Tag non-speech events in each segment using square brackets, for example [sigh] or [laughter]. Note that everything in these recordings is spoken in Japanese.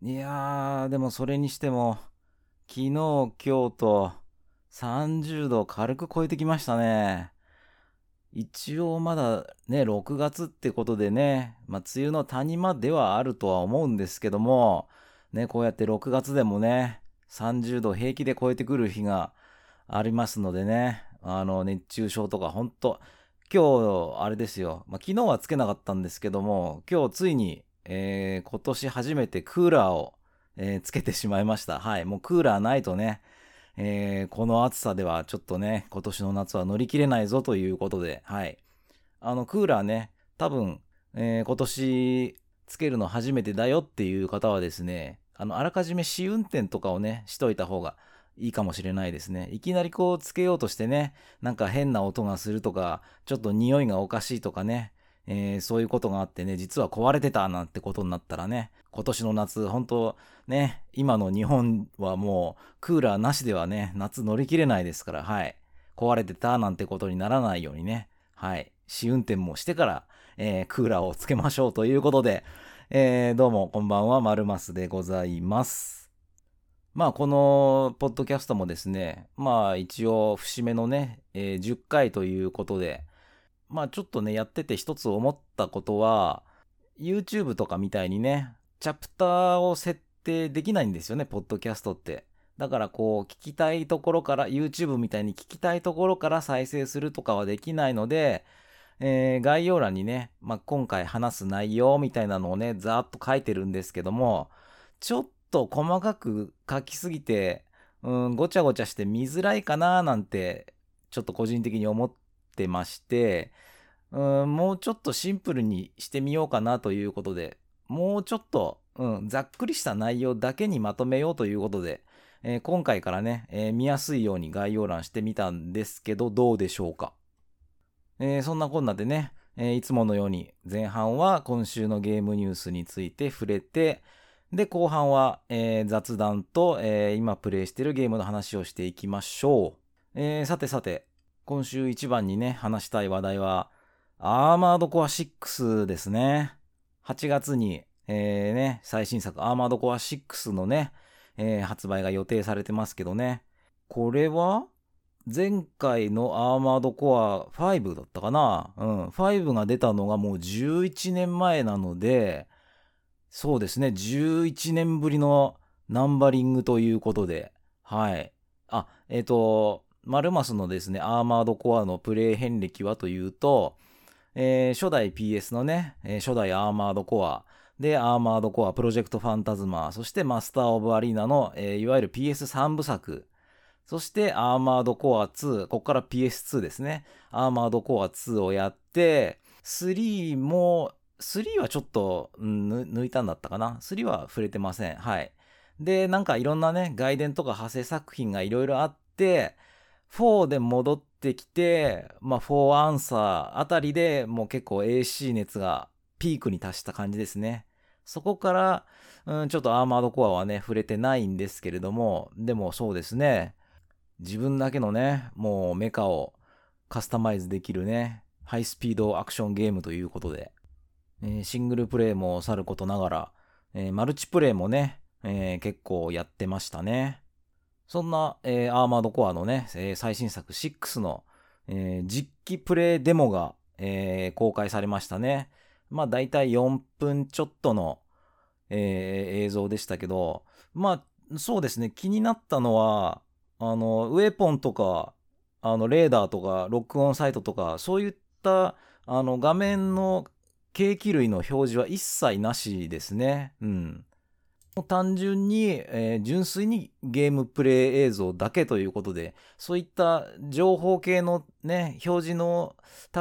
いやー、でもそれにしても、昨日、今日と30度軽く超えてきましたね。一応まだね、6月ってことでね、まあ、梅雨の谷間ではあるとは思うんですけども、ね、こうやって6月でもね、30度平気で超えてくる日がありますのでね、あの、熱中症とかほんと、今日、あれですよ、まあ、昨日はつけなかったんですけども、今日ついに、えー、今年初めてクーラーを、えー、つけてしまいました。はい、もうクーラーないとね、えー、この暑さではちょっとね、今年の夏は乗り切れないぞということで、はい。あの、クーラーね、多分、えー、今年つけるの初めてだよっていう方はですね、あの、あらかじめ試運転とかをね、しといた方がいいかもしれないですね。いきなりこうつけようとしてね、なんか変な音がするとか、ちょっと匂いがおかしいとかね、えー、そういうことがあってね、実は壊れてたなんてことになったらね、今年の夏、本当ね、今の日本はもうクーラーなしではね、夏乗り切れないですから、はい。壊れてたなんてことにならないようにね、はい。試運転もしてから、えー、クーラーをつけましょうということで、えー、どうもこんばんは、まるますでございます。まあ、このポッドキャストもですね、まあ一応節目のね、え、10回ということで、まあちょっとね、やってて一つ思ったことは、YouTube とかみたいにね、チャプターを設定できないんですよね、ポッドキャストって。だからこう、聞きたいところから、YouTube みたいに聞きたいところから再生するとかはできないので、えー、概要欄にね、まあ、今回話す内容みたいなのをね、ざーっと書いてるんですけども、ちょっと細かく書きすぎて、うん、ごちゃごちゃして見づらいかななんて、ちょっと個人的に思ってまして、うん、もうちょっとシンプルにしてみようかなということで、もうちょっと、うん、ざっくりした内容だけにまとめようということで、えー、今回からね、えー、見やすいように概要欄してみたんですけど、どうでしょうか？えー、そんなこんなでね、えいつものように前半は今週のゲームニュースについて触れて、で、後半は、え雑談と、え今プレイしてるゲームの話をしていきましょう。えさてさて、今週一番にね、話したい話題は、アーマードコア6ですね。8月に、えー、ね、最新作アーマードコア6のね、えー、発売が予定されてますけどね。これは前回のアーマードコア5だったかな？うん。5が出たのがもう11年前なので、そうですね。11年ぶりのナンバリングということで、はい。あ、えっ、ー、と、マルマスのですね、アーマードコアのプレイ遍歴はというと、えー、初代 PS のね、えー、初代アーマードコア、で、アーマードコア、プロジェクトファンタズマ、そしてマスターオブアリーナの、えー、いわゆる PS3 部作、そしてアーマードコア2、ここから PS2 ですね。アーマードコア2をやって、3も、3はちょっと、うん、抜いたんだったかな。3は触れてません。はい。で、なんかいろんなね、外伝とか派生作品がいろいろあって、4で戻ってきて、まあ、4アンサーあたりでもう結構 AC 熱がピークに達した感じですね。そこから、うん、ちょっとアーマードコアはね、触れてないんですけれども、でもそうですね、自分だけのね、もうメカをカスタマイズできるね、ハイスピードアクションゲームということで、えー、シングルプレイもさることながら、えー、マルチプレイもね、えー、結構やってましたね。そんな、えー、アーマードコアのね、えー、最新作6の、えー、実機プレイデモが、えー、公開されましたね。まあ大体4分ちょっとの、えー、映像でしたけど、まあそうですね、気になったのは、あの、ウェポンとか、あの、レーダーとか、ロックオンサイトとか、そういった、あの、画面の景気類の表示は一切なしですね。うん。単純に、えー、純粋にゲームプレイ映像だけということで、そういった情報系のね、表示の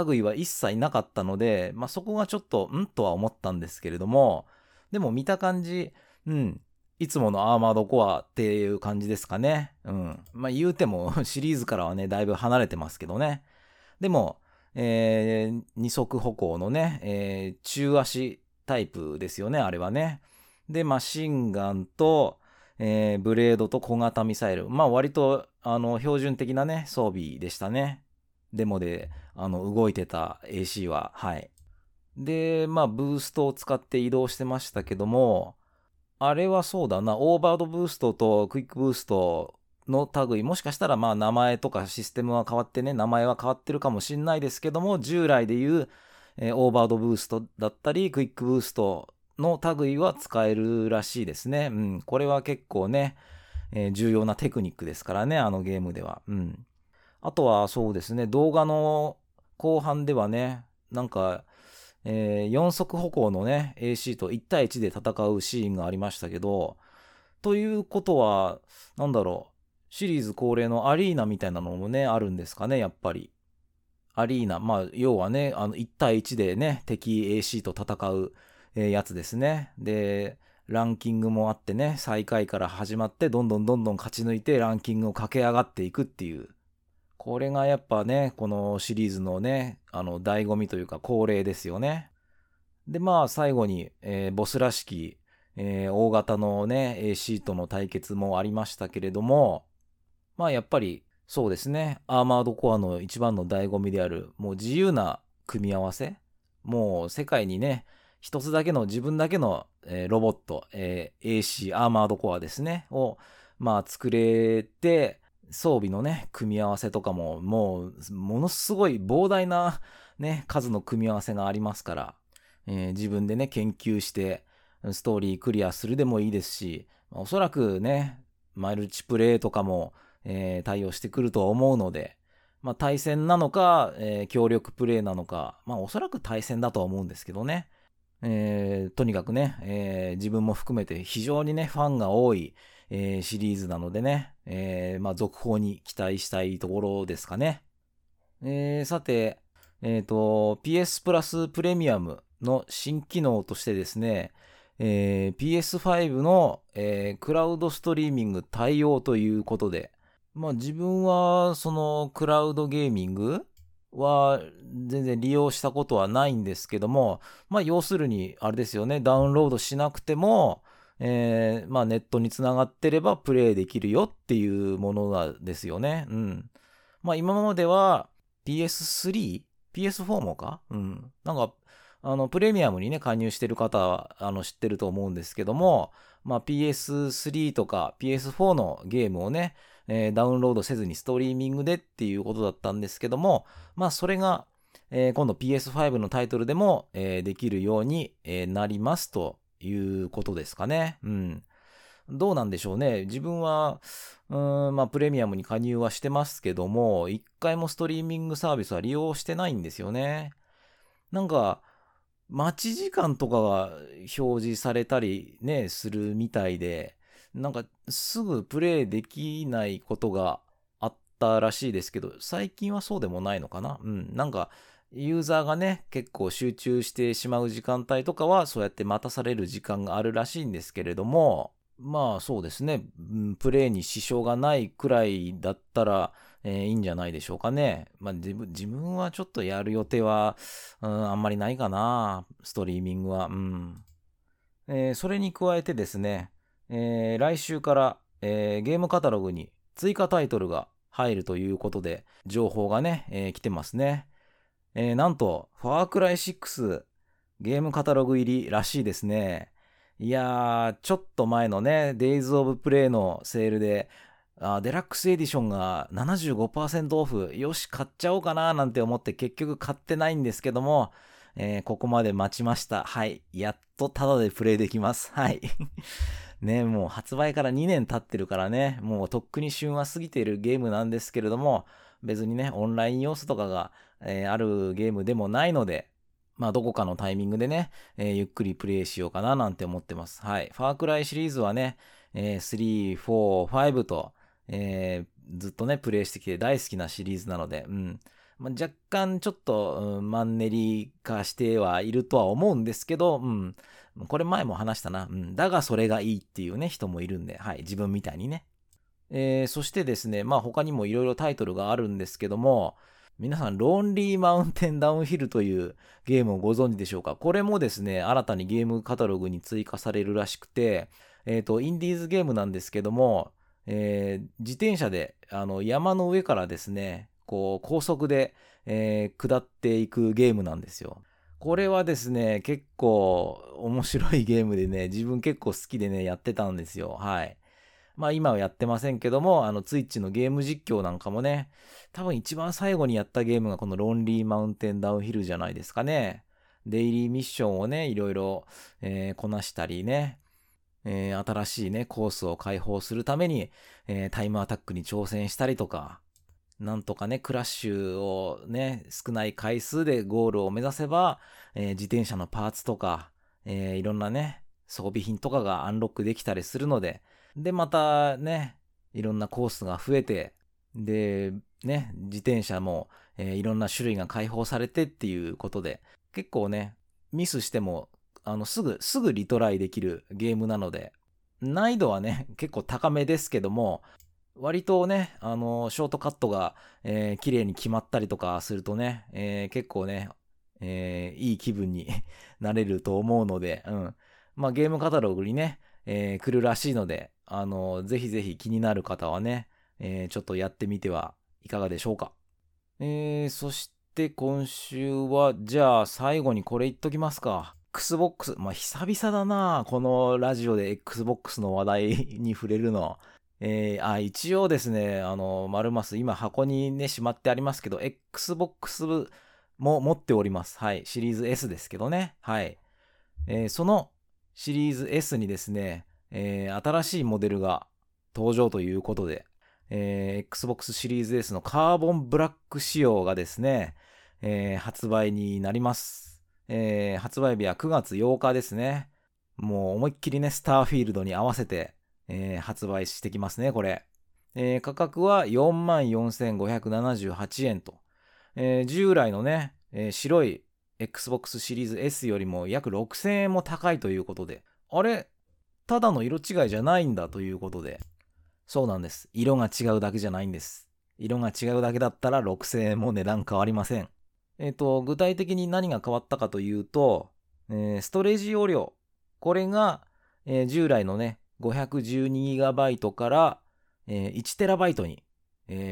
類は一切なかったので、まあ、そこがちょっと、ん？とは思ったんですけれども、でも見た感じ、うん、いつものアーマードコアっていう感じですかね。うん。まあ、言うても [laughs] シリーズからはね、だいぶ離れてますけどね。でも、えー、二足歩行のね、えー、中足タイプですよね、あれはね。で、マシンガンと、えー、ブレードと小型ミサイル。まあ割と、あの、標準的なね、装備でしたね。デモで、あの、動いてた AC は、はい。で、まあ、ブーストを使って移動してましたけども、あれはそうだな、オーバードブーストとクイックブーストの類、もしかしたらまあ名前とかシステムは変わってね、名前は変わってるかもしんないですけども、従来で言う、えー、オーバードブーストだったり、クイックブーストの類は使えるらしいですね。うん、これは結構ね、えー、重要なテクニックですからね、あのゲームでは。うん。あとはそうですね、動画の後半ではね、なんか、えー、4足歩行のね、AC と1対1で戦うシーンがありましたけど、ということは、なんだろう、シリーズ恒例のアリーナみたいなのもね、あるんですかね、やっぱり。アリーナ、まあ、要はね、あの、1対1でね、敵 AC と戦う、え、やつですね。で、ランキングもあってね、最下位から始まって、どんどんどんどん勝ち抜いて、ランキングを駆け上がっていくっていう。これがやっぱね、このシリーズのね、あの、醍醐味というか恒例ですよね。で、まあ、最後に、えー、ボスらしき、えー、大型のね、AC との対決もありましたけれども、まあ、やっぱり、そうですね、アーマードコアの一番の醍醐味である、もう自由な組み合わせ。もう世界にね、一つだけの自分だけの、えー、ロボット、えー、AC アーマードコアですね、を、まあ、作れて、装備のね、組み合わせとかも、もう、ものすごい膨大なね、数の組み合わせがありますから、えー、自分でね、研究して、ストーリークリアするでもいいですし、おそらくね、マルチプレイとかも、えー、対応してくると思うので、まあ、対戦なのか、えー、協力プレイなのか、まあ、おそらく対戦だとは思うんですけどね。えー、とにかくね、えー、自分も含めて非常にね、ファンが多い、えー、シリーズなのでね、え、まあ、続報に期待したいところですかね。え、さて、えっ、ー、と、PS プラスプレミアムの新機能としてですね、え、PS5 の、え、クラウドストリーミング対応ということで、まあ自分はそのクラウドゲーミングは全然利用したことはないんですけども、まあ要するにあれですよね、ダウンロードしなくても、えー、まあネットにつながってればプレイできるよっていうものなんですよね。うん。まあ今までは PS3、PS4 もか？うん。なんか、あの、プレミアムにね、加入してる方は、あの、知ってると思うんですけども、まあ PS3 とか PS4 のゲームをね、えー、ダウンロードせずにストリーミングでっていうことだったんですけども、まあそれが、えー、今度 PS5 のタイトルでも、えー、できるように、えなりますということですかね。うん。どうなんでしょうね。自分は、うん、まあ、プレミアムに加入はしてますけども、一回もストリーミングサービスは利用してないんですよね。なんか、待ち時間とかが表示されたりね、するみたいで、なんかすぐプレイできないことがあったらしいですけど、最近はそうでもないのかな？うん。なんか、ユーザーがね、結構集中してしまう時間帯とかは、そうやって待たされる時間があるらしいんですけれども、まあそうですね、プレイに支障がないくらいだったら、えー、いいんじゃないでしょうかね。まあ自分自分はちょっとやる予定は、うん、あんまりないかな、ストリーミングは。うんえー、それに加えてですね、えー、来週から、えー、ゲームカタログに追加タイトルが入るということで、情報がね、えー、来てますね。えー、なんと、ファークライ6ゲームカタログ入りらしいですね。いやー、ちょっと前のね、Days of Play のセールで、あデラックスエディションが75%オフ、よし、買っちゃおうかななんて思って結局買ってないんですけども、えー、ここまで待ちました。はい。やっとタダでプレイできます。はい。ね、もう発売から2年経ってるからね、もうとっくに旬は過ぎているゲームなんですけれども、別にね、オンライン要素とかがえー、あるゲームでもないので、まあ、どこかのタイミングでね、えー、ゆっくりプレイしようかななんて思ってます。はい。ファークライシリーズはね、えー、3、4、5と、えー、ずっとね、プレイしてきて大好きなシリーズなので、うん。まあ、若干ちょっと、うん、マンネリ化してはいるとは思うんですけど、うん。これ前も話したな。うん。だがそれがいいっていうね、人もいるんで、はい。自分みたいにね。えー、そしてですね、まあ他にもいろいろタイトルがあるんですけども、皆さん、ロンリーマウンテンダウンヒルというゲームをご存知でしょうか？これもですね、新たにゲームカタログに追加されるらしくて、えっ、ー、と、インディーズゲームなんですけども、えー、自転車で、あの、山の上からですね、こう、高速で、えー、下っていくゲームなんですよ。これはですね、結構面白いゲームでね、自分結構好きでね、やってたんですよ。はい。まあ今はやってませんけども、あの、ツイッチのゲーム実況なんかもね、多分一番最後にやったゲームがこのロンリーマウンテンダウンヒルじゃないですかね。デイリーミッションをね、いろいろ、えー、こなしたりね、えー、新しいね、コースを開放するために、えー、タイムアタックに挑戦したりとか、なんとかね、クラッシュをね、少ない回数でゴールを目指せば、えー、自転車のパーツとか、えー、いろんなね、装備品とかがアンロックできたりするので、で、またね、いろんなコースが増えて、で、ね、自転車も、えー、いろんな種類が開放されてっていうことで、結構ね、ミスしても、あの、すぐ、すぐリトライできるゲームなので、難易度はね、結構高めですけども、割とね、あの、ショートカットが、えー、綺麗に決まったりとかするとね、えー、結構ね、えー、いい気分に [laughs] なれると思うので、うん。まあ、ゲームカタログにね、えー、来るらしいので、あの、ぜひぜひ気になる方はね、えー、ちょっとやってみてはいかがでしょうか。えー、そして今週は、じゃあ最後にこれ言っときますか。Xbox、まあ、久々だなこのラジオで Xbox の話題に触れるの。えー、あ、一応ですね、あの、マルマス、今箱にね、しまってありますけど、Xbox も持っております。はい。シリーズ S ですけどね。はい。えー、そのシリーズ S にですね、えー、新しいモデルが登場ということで、えー、Xbox シリーズ S のカーボンブラック仕様がですね、えー、発売になります。えー、発売日は9月8日ですね。もう思いっきりね、スターフィールドに合わせて、えー、発売してきますね、これ。えー、価格は44,578円と。えー、従来のね、えー、白い Xbox シリーズ S よりも約6000円も高いということで、あれただの色違いじゃないんだということで。そうなんです。色が違うだけじゃないんです。色が違うだけだったら6000円も値段変わりません。えっ、ー、と、具体的に何が変わったかというと、えー、ストレージ容量。これが、えー、従来のね、512GB から、えー、1TB に、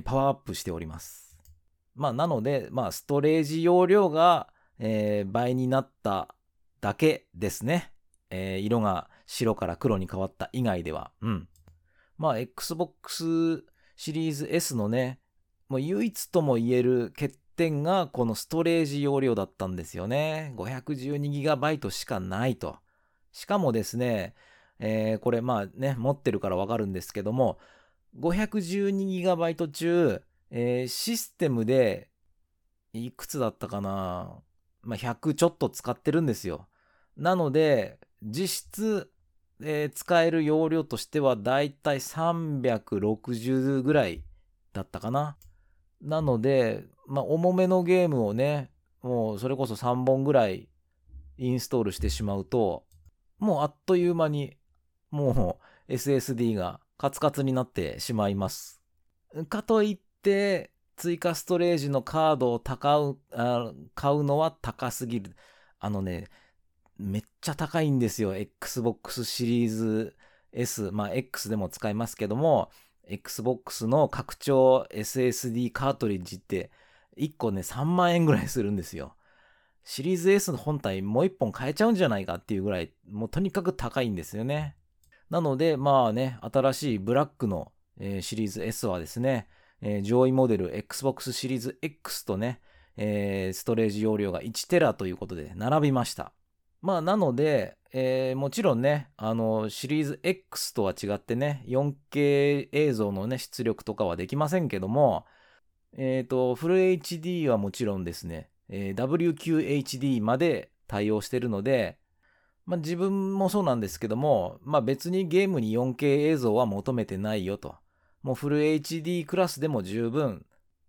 パワーアップしております。まあ、なので、まあ、ストレージ容量が、倍になっただけですね。色が白から黒に変わった以外では。うん。まあ、Xbox シリーズ S のね、もう唯一とも言える欠点がこのストレージ容量だったんですよね。512GB しかないと。しかもですね、えー、これまあね、持ってるからわかるんですけども、512GB 中、えー、システムで、いくつだったかなまあ、100ちょっと使ってるんですよ。なので、実質、えー、使える容量としてはだいたい360ぐらいだったかな。なので、まあ、重めのゲームをね、もうそれこそ3本ぐらいインストールしてしまうと、もうあっという間に、もう SSD がカツカツになってしまいます。かといって、追加ストレージのカードを高うあ買うのは高すぎる。あのね、めっちゃ高いんですよ。Xbox シリーズ S。まあ X でも使いますけども、Xbox の拡張 SSD カートリッジって1個ね3万円ぐらいするんですよ。シリーズ S の本体もう1本買えちゃうんじゃないかっていうぐらい、もうとにかく高いんですよね。なので、まあね、新しいブラックの、えー、シリーズ S はですね、えー、上位モデル Xbox シリーズ X とね、えー、ストレージ容量が1テラということで並びました。まあ、なので、えー、もちろんね、あの、シリーズ X とは違ってね、4K 映像のね、出力とかはできませんけども、えっ、ー、と、フル HD はもちろんですね、えー、WQHD まで対応してるので、まあ、自分もそうなんですけども、まあ、別にゲームに 4K 映像は求めてないよと。もうフル HD クラスでも十分、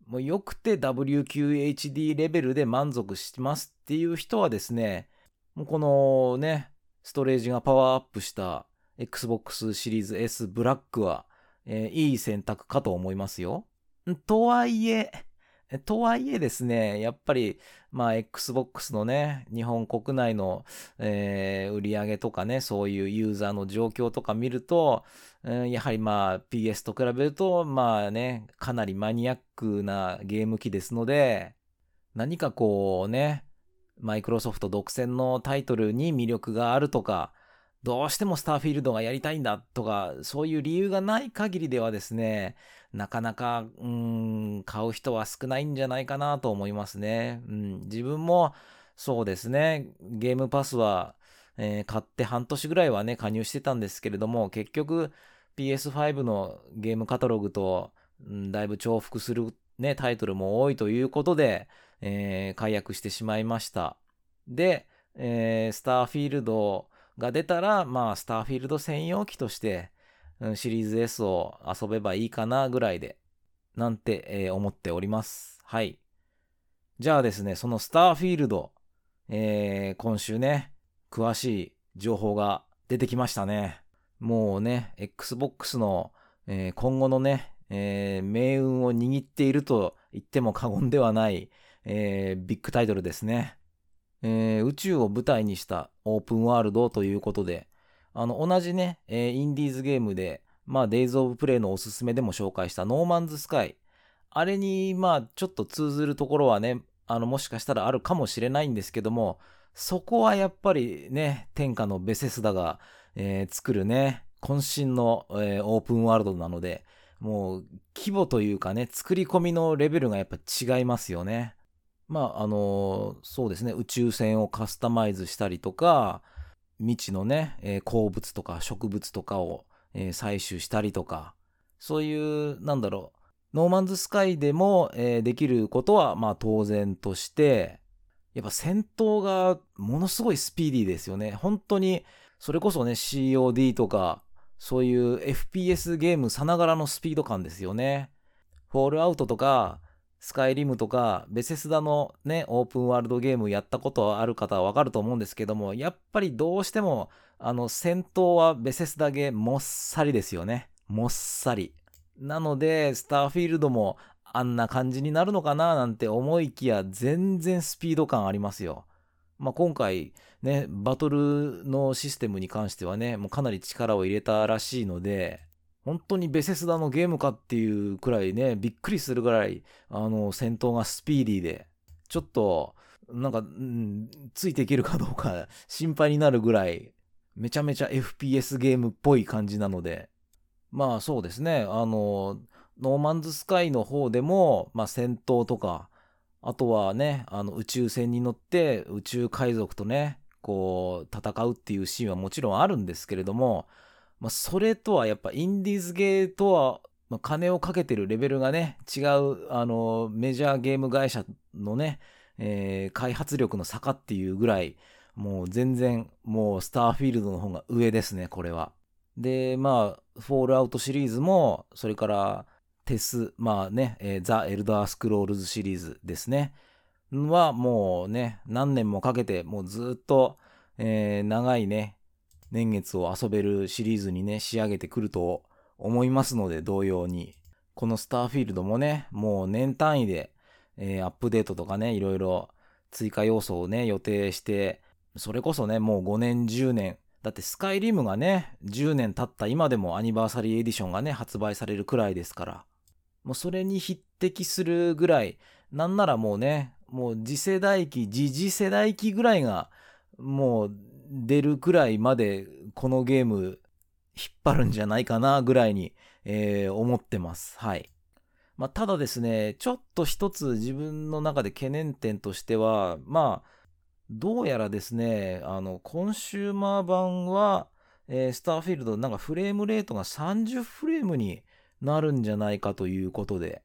もうよくて WQHD レベルで満足しますっていう人はですね、もうこのね、ストレージがパワーアップした Xbox シリーズ S ブラックは、えー、いい選択かと思いますよ。とはいえ、とはいえですね、やっぱり、まあ、Xbox のね、日本国内の、えー、売り上げとかね、そういうユーザーの状況とか見ると、うん、やはりまあ、PS と比べると、まあね、かなりマニアックなゲーム機ですので、何かこうね、マイクロソフト独占のタイトルに魅力があるとか、どうしてもスターフィールドがやりたいんだとか、そういう理由がない限りではですね、なかなか、うん、買う人は少ないんじゃないかなと思いますね。うん、自分も、そうですね、ゲームパスは、えー、買って半年ぐらいはね、加入してたんですけれども、結局 PS5 のゲームカタログと、うん、だいぶ重複するね、タイトルも多いということで、えー、解約してしまいました。で、えー、スターフィールドが出たら、まあ、スターフィールド専用機として、シリーズ S を遊べばいいかなぐらいで、なんて、思っております。はい。じゃあですね、そのスターフィールド、えー、今週ね、詳しい情報が出てきましたね。もうね、Xbox の、えー、今後のね、えー、命運を握っていると言っても過言ではない、えー、ビッグタイトルですね。えー、宇宙を舞台にしたオープンワールドということで、あの、同じね、えー、インディーズゲームで、まあ、デイズ・オブ・プレイのおすすめでも紹介したノーマンズ・スカイ。あれに、まあ、ちょっと通ずるところはね、あの、もしかしたらあるかもしれないんですけども、そこはやっぱりね、天下のベセスダが、えー、作るね、渾身の、えー、オープンワールドなので、もう規模というかね、作り込みのレベルがやっぱ違いますよね。まあ、あのー、そうですね、宇宙船をカスタマイズしたりとか、未知のね、えー、鉱物とか植物とかを、えー、採取したりとか、そういう、なんだろう、ノーマンズスカイでも、えー、できることは、まあ当然として、やっぱ戦闘がものすごいスピーディーですよね。本当に、それこそね、COD とか、そういう FPS ゲームさながらのスピード感ですよね。フォールアウトとか、スカイリムとか、ベセスダのね、オープンワールドゲームやったことある方はわかると思うんですけども、やっぱりどうしても、あの、戦闘はベセスダゲーもっさりですよね。もっさり。なので、スターフィールドもあんな感じになるのかななんて思いきや、全然スピード感ありますよ。まあ、今回ね、バトルのシステムに関してはね、もうかなり力を入れたらしいので、本当にベセスダのゲームかっていうくらいね、びっくりするぐらい、あの、戦闘がスピーディーで、ちょっと、なんか、うん、ついていけるかどうか心配になるぐらい、めちゃめちゃ FPS ゲームっぽい感じなので、まあそうですね、あの、ノーマンズスカイの方でも、まあ戦闘とか、あとはね、あの宇宙船に乗って宇宙海賊とね、こう戦うっていうシーンはもちろんあるんですけれども、まあ、それとはやっぱインディーズゲーとは、まあ、金をかけてるレベルがね、違う、あの、メジャーゲーム会社のね、えー、開発力の差かっていうぐらい、もう全然、もうスターフィールドの方が上ですね、これは。で、まあ、フォールアウトシリーズも、それから、テス、まあね、えー、ザ・エルダースクロールズシリーズですね。はもうね、何年もかけて、もうずっと、えー、長いね、年月を遊べるシリーズにね、仕上げてくると思いますので、同様に。このスターフィールドもね、もう年単位で、えー、アップデートとかね、いろいろ追加要素をね、予定して、それこそね、もう5年、10年。だってスカイリムがね、10年経った今でもアニバーサリーエディションがね、発売されるくらいですから。もうそれに匹敵するぐらい、なんならもうね、もう次世代機、次次世代機ぐらいが、もう出るくらいまでこのゲーム引っ張るんじゃないかなぐらいに、えー、思ってます。はい。まあ、ただですね、ちょっと一つ自分の中で懸念点としては、まあ、どうやらですね、あの、コンシューマー版は、えー、スターフィールドなんかフレームレートが30フレームになるんじゃないかということで、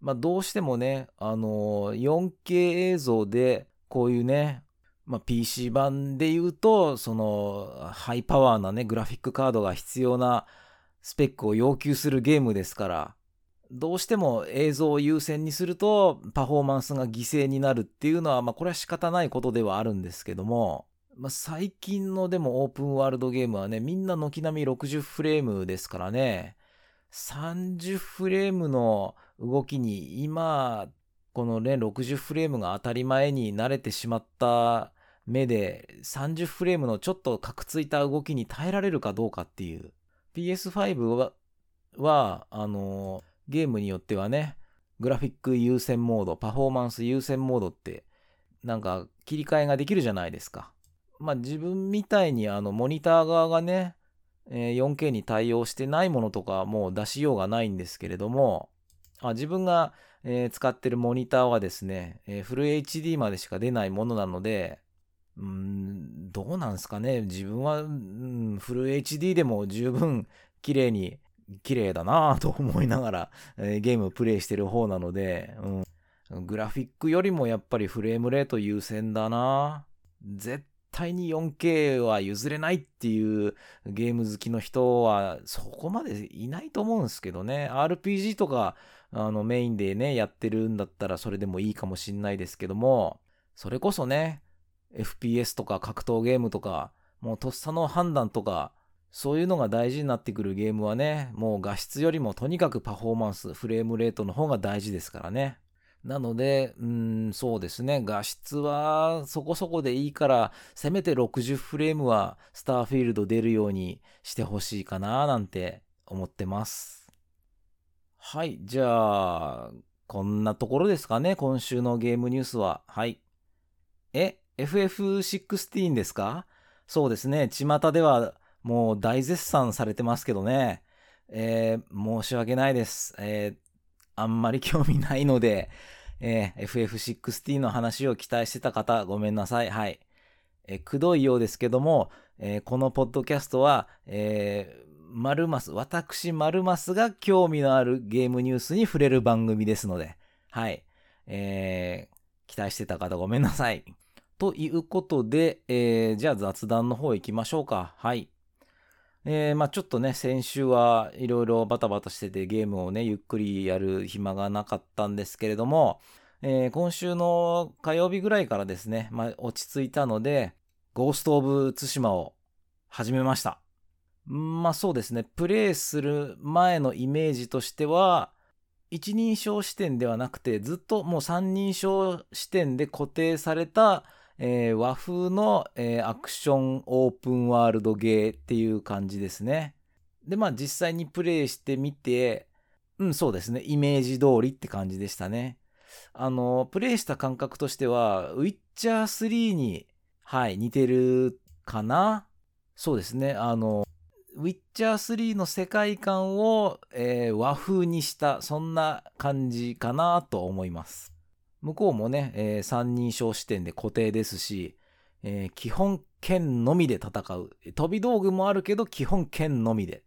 まあ、どうしてもね、あのー、4K 映像でこういうね、まあ、PC 版で言うと、その、ハイパワーなね、グラフィックカードが必要なスペックを要求するゲームですから、どうしても映像を優先にすると、パフォーマンスが犠牲になるっていうのは、まあ、これは仕方ないことではあるんですけども、まあ、最近のでもオープンワールドゲームはね、みんな軒並み60フレームですからね、30フレームの動きに今、このね、60フレームが当たり前に慣れてしまった目で30フレームのちょっとカクついた動きに耐えられるかどうかっていう。PS5 は、は、あのゲームによってはね、グラフィック優先モード、パフォーマンス優先モードってなんか切り替えができるじゃないですか。まあ自分みたいにあのモニター側がね、え 4K に対応してないものとかもう出しようがないんですけれども、あ自分が、え、使ってるモニターはですね、え、フル HD までしか出ないものなので、うん、どうなんすかね。自分は、うん、フル HD でも十分綺麗に、綺麗だなぁと思いながら、えー、ゲームプレイしてる方なので、うん、グラフィックよりもやっぱりフレームレート優先だな絶対に 4K は譲れないっていうゲーム好きの人はそこまでいないと思うんですけどね。RPG とかあのメインでね、やってるんだったらそれでもいいかもしんないですけども、それこそね、FPS とか格闘ゲームとか、もうとっさの判断とか、そういうのが大事になってくるゲームはね、もう画質よりもとにかくパフォーマンス、フレームレートの方が大事ですからね。なので、うん、そうですね、画質はそこそこでいいから、せめて60フレームはスターフィールド出るようにしてほしいかななんて思ってます。はい、じゃあ、こんなところですかね、今週のゲームニュースは。はい。え FF16 ですか？そうですね。巷ではもう大絶賛されてますけどね。えー、申し訳ないです。えー、あんまり興味ないので、えー、FF16 の話を期待してた方、ごめんなさい。はい。えー、くどいようですけども、えー、このポッドキャストは、えー、マルマス、私マルマスが興味のあるゲームニュースに触れる番組ですので、はい。えー、期待してた方ごめんなさい。ということで、えー、じゃあ雑談の方行きましょうか。はい。えー、まあちょっとね、先週はいろいろバタバタしててゲームをね、ゆっくりやる暇がなかったんですけれども、えー、今週の火曜日ぐらいからですね、まあ落ち着いたので、ゴースト・オブ・ツシマを始めました。まあそうですね、プレイする前のイメージとしては、一人称視点ではなくて、ずっともう三人称視点で固定されたえー、和風の、えー、アクションオープンワールドゲーっていう感じですね。で、まあ実際にプレイしてみて、うん、そうですね。イメージ通りって感じでしたね。あの、プレイした感覚としては、ウィッチャー3に、はい、似てるかな？そうですね。あの、ウィッチャー3の世界観を、えー、和風にした、そんな感じかなと思います。向こうもね、えー、三人称視点で固定ですし、えー、基本剣のみで戦う。飛び道具もあるけど、基本剣のみで。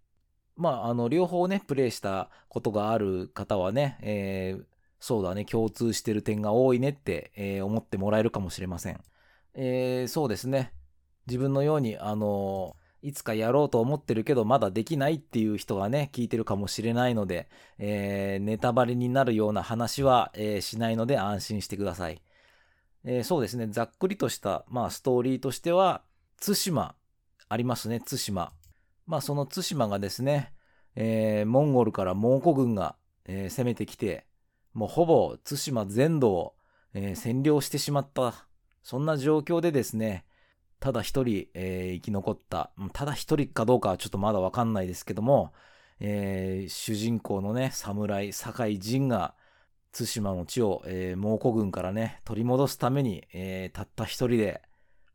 まあ、あの、両方ね、プレイしたことがある方はね、えー、そうだね、共通してる点が多いねって、えー、思ってもらえるかもしれません。えー、そうですね。自分のように、あのいつかやろうと思ってるけどまだできないっていう人がね、聞いてるかもしれないので、えー、ネタバレになるような話は、えー、しないので安心してください。えー、そうですね、ざっくりとした、まあ、ストーリーとしては、対馬、ありますね、対馬。まあ、その対馬がですね、えー、モンゴルから蒙古軍が、えー、攻めてきて、もうほぼ対馬全土を、えー、占領してしまった、そんな状況でですね、ただ一人、えー、生き残った、ただ一人かどうかはちょっとまだわかんないですけども、えー、主人公のね、侍、酒井仁が、対馬の地を、えー、蒙古軍からね、取り戻すために、えー、たった一人で、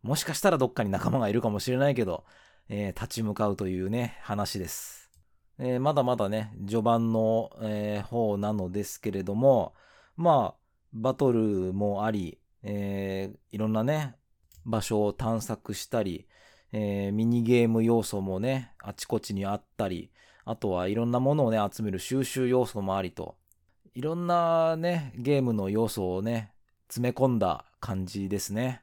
もしかしたらどっかに仲間がいるかもしれないけど、えー、立ち向かうというね、話です。えー、まだまだね、序盤の、えー、方なのですけれども、まあ、バトルもあり、えー、いろんなね、場所を探索したり、えー、ミニゲーム要素もね、あちこちにあったり、あとはいろんなものをね、集める収集要素もありと、いろんなね、ゲームの要素をね、詰め込んだ感じですね。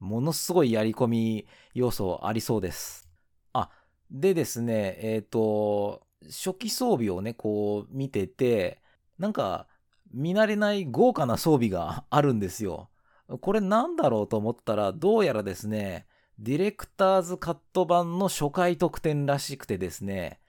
ものすごいやり込み要素ありそうです。あ、でですね、えっ、ー、と、初期装備をね、こう見てて、なんか見慣れない豪華な装備があるんですよ。これなんだろうと思ったら、どうやらですね、ディレクターズカット版の初回特典らしくてですね、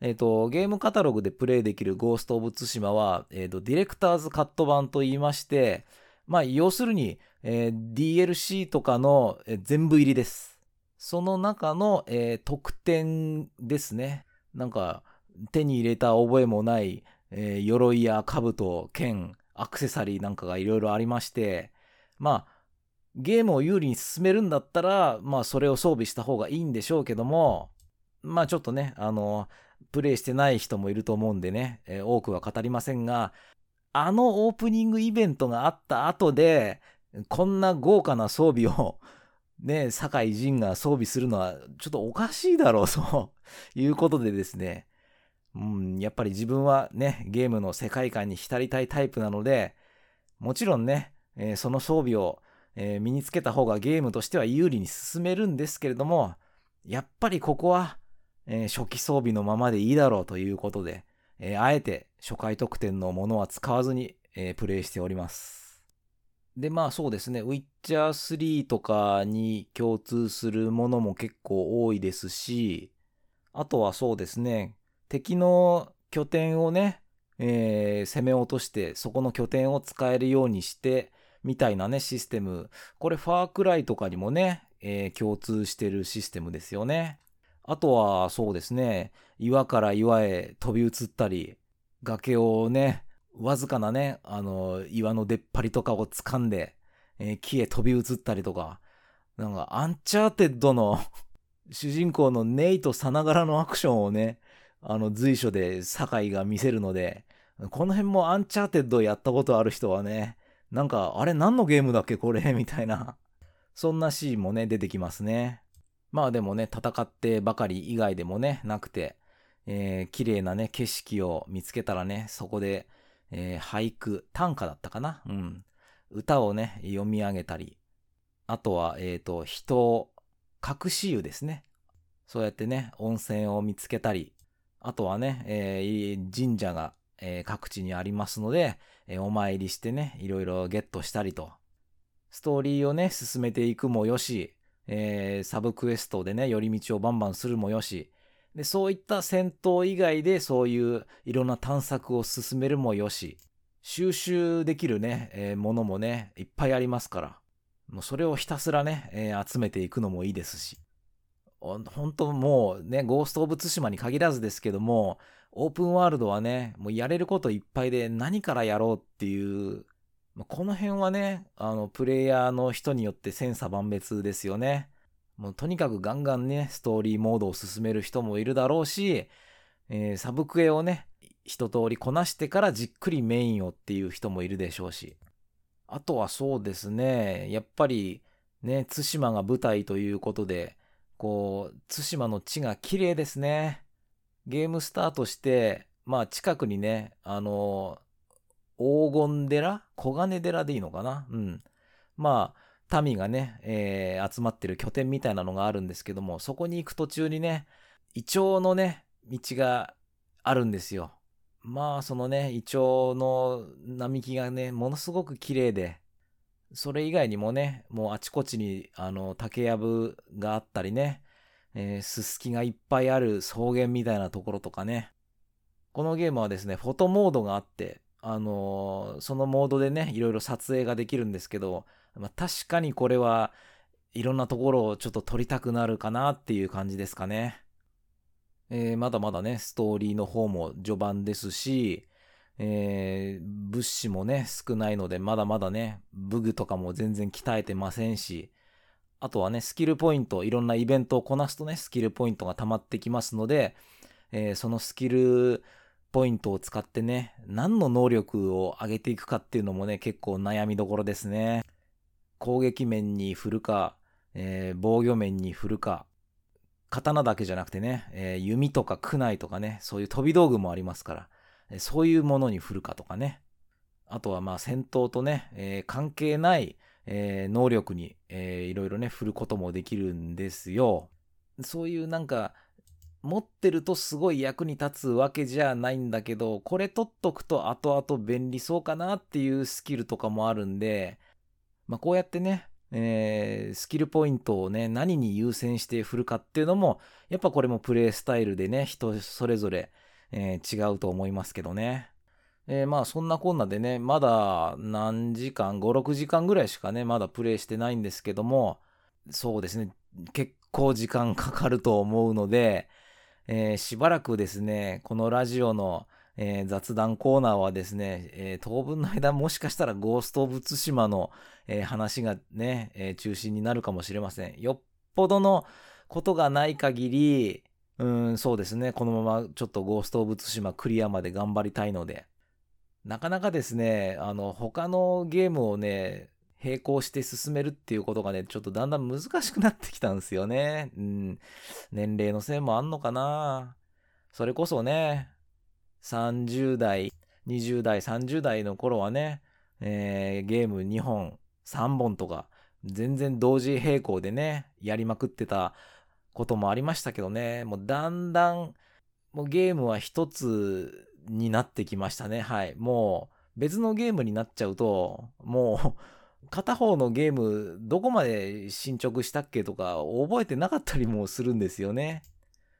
えっ、ー、と、ゲームカタログでプレイできるゴースト・オブ・ツシマは、えっ、ー、と、ディレクターズカット版と言いまして、まあ、要するに、えー、DLC とかの、全部入りです。その中の、え特典ですね。なんか、手に入れた覚えもない、え鎧や兜、剣、アクセサリーなんかがいろいろありまして、まあ、ゲームを有利に進めるんだったら、まあそれを装備した方がいいんでしょうけども、まあちょっとね、あの、プレイしてない人もいると思うんでね、えー、多くは語りませんが、あのオープニングイベントがあった後で、こんな豪華な装備をね、酒井仁が装備するのはちょっとおかしいだろうと [laughs] いうことでですね、うん、やっぱり自分はね、ゲームの世界観に浸りたいタイプなので、もちろんね、えー、その装備を、えー、身につけた方がゲームとしては有利に進めるんですけれども、やっぱりここは、えー、初期装備のままでいいだろうということで、えあえて初回特典のものは使わずに、えプレイしております。で、まあそうですね、ウィッチャー3とかに共通するものも結構多いですし、あとはそうですね、敵の拠点をね、えー、攻め落としてそこの拠点を使えるようにしてみたいなねシステム。これファークライとかにもね、えー、共通してるシステムですよね。あとはそうですね岩から岩へ飛び移ったり崖をねわずかなねあの岩の出っ張りとかを掴んで、えー、木へ飛び移ったりとか。なんかアンチャーテッドの主人公のネイトさながらのアクションをねあの随所で境井が見せるので、この辺もアンチャーテッドやったことある人はね、なんか、あれ何のゲームだっけこれ？[laughs] みたいな。そんなシーンもね、出てきますね。まあでもね、戦ってばかり以外でもね、なくて、えー、綺麗なね、景色を見つけたらね、そこで、えー、俳句、短歌だったかな？うん。歌をね、読み上げたり、あとは、えっ、ー、と、人、隠し湯ですね。そうやってね、温泉を見つけたり、あとはね、えー、神社が、えー、各地にありますので、え、お参りしてね、いろいろゲットしたりと、ストーリーをね、進めていくもよし、えー、サブクエストでね、寄り道をバンバンするもよし、でそういった戦闘以外でそういういろんな探索を進めるもよし、収集できるね、えー、ものもね、いっぱいありますから、もうそれをひたすらね、えー、集めていくのもいいですし、本当もうね、ゴースト・オブ・ツシマに限らずですけども、オープンワールドはね、もうやれることいっぱいで何からやろうっていう、この辺はね、あの、プレイヤーの人によって千差万別ですよね。もうとにかくガンガンね、ストーリーモードを進める人もいるだろうし、えー、サブクエをね、一通りこなしてからじっくりメインをっていう人もいるでしょうし。あとはそうですね、やっぱりね、対馬が舞台ということで、こう、対馬の地が綺麗ですね。ゲームスタートして、まあ近くにね、あの、黄金寺？黄金寺でいいのかな？うん。まあ、民がね、えー、集まってる拠点みたいなのがあるんですけども、そこに行く途中にね、イチョウのね、道があるんですよ。まあ、そのね、イチョウの並木がね、ものすごく綺麗で、それ以外にもね、もうあちこちに、あの、竹やぶがあったりね、えー、すすきがいっぱいある草原みたいなところとかね。このゲームはですね、フォトモードがあって、あのー、そのモードでね、いろいろ撮影ができるんですけど、まあ、確かにこれはいろんなところをちょっと撮りたくなるかなっていう感じですかね。えー、まだまだね、ストーリーの方も序盤ですし、えー、物資もね、少ないので、まだまだね、武具とかも全然鍛えてませんし、あとはね、スキルポイント、いろんなイベントをこなすとね、スキルポイントが溜まってきますので、えー、そのスキルポイントを使ってね、何の能力を上げていくかっていうのもね、結構悩みどころですね。攻撃面に振るか、えー、防御面に振るか、刀だけじゃなくてね、えー、弓とか苦内とかね、そういう飛び道具もありますから、そういうものに振るかとかね。あとはまあ戦闘とね、えー、関係ない、えー、能力に、えー、いろいろね、振ることもできるんですよ。そういうなんか、持ってるとすごい役に立つわけじゃないんだけど、これ取っとくと後々便利そうかなっていうスキルとかもあるんで、まあこうやってね、えー、スキルポイントをね、何に優先して振るかっていうのも、やっぱこれもプレイスタイルでね、人それぞれ、えー、違うと思いますけどね。えー、まあそんなこんなでね、まだ何時間、5、6時間ぐらいしかね、まだプレイしてないんですけども、そうですね、結構時間かかると思うので、えー、しばらくですね、このラジオの、えー、雑談コーナーはですね、えー、当分の間もしかしたらゴースト・オブ・ツシマの、えー、話がね、え中心になるかもしれません。よっぽどのことがない限り、うん、そうですね、このままちょっとゴースト・オブ・ツシマクリアまで頑張りたいので、なかなかですね、あの、他のゲームをね、並行して進めるっていうことがね、ちょっとだんだん難しくなってきたんですよね。うん。年齢のせいもあんのかなそれこそね、30代、20代、30代の頃はね、えー、ゲーム2本、3本とか、全然同時並行でね、やりまくってたこともありましたけどね、もうだんだん、もうゲームは一つになってきましたね。はい。もう別のゲームになっちゃうと、もう [laughs] 片方のゲームどこまで進捗したっけとか覚えてなかったりもするんですよね。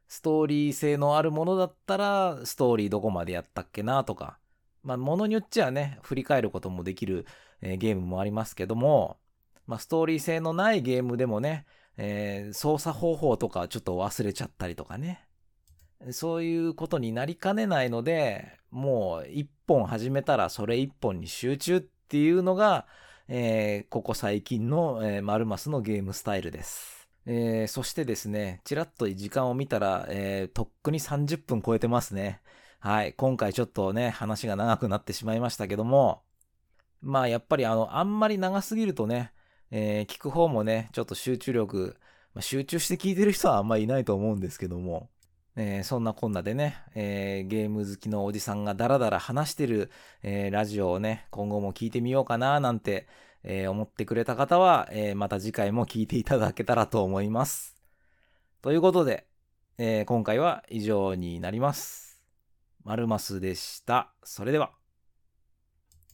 ストーリー性のあるものだったらストーリーどこまでやったっけなとか。まあ、ものによっちゃね、振り返ることもできる、えー、ゲームもありますけども、まあ、ストーリー性のないゲームでもね、えー、操作方法とかちょっと忘れちゃったりとかね。そういうことになりかねないので、もう一本始めたらそれ一本に集中っていうのが、えー、ここ最近の、えー、マルマスのゲームスタイルです。えー、そしてですね、ちらっと時間を見たら、え、とっくに30分超えてますね。はい。今回ちょっとね、話が長くなってしまいましたけども、まあやっぱりあの、あんまり長すぎるとね、え、聞く方もね、ちょっと集中力、まあ、集中して聞いてる人はあんまりいないと思うんですけども、えー、そんなこんなでね、えー、ゲーム好きのおじさんがダラダラ話してる、えー、ラジオをね、今後も聞いてみようかななんて、え思ってくれた方は、えまた次回も聞いていただけたらと思います。ということで、え今回は以上になります。マルマスでした。それでは。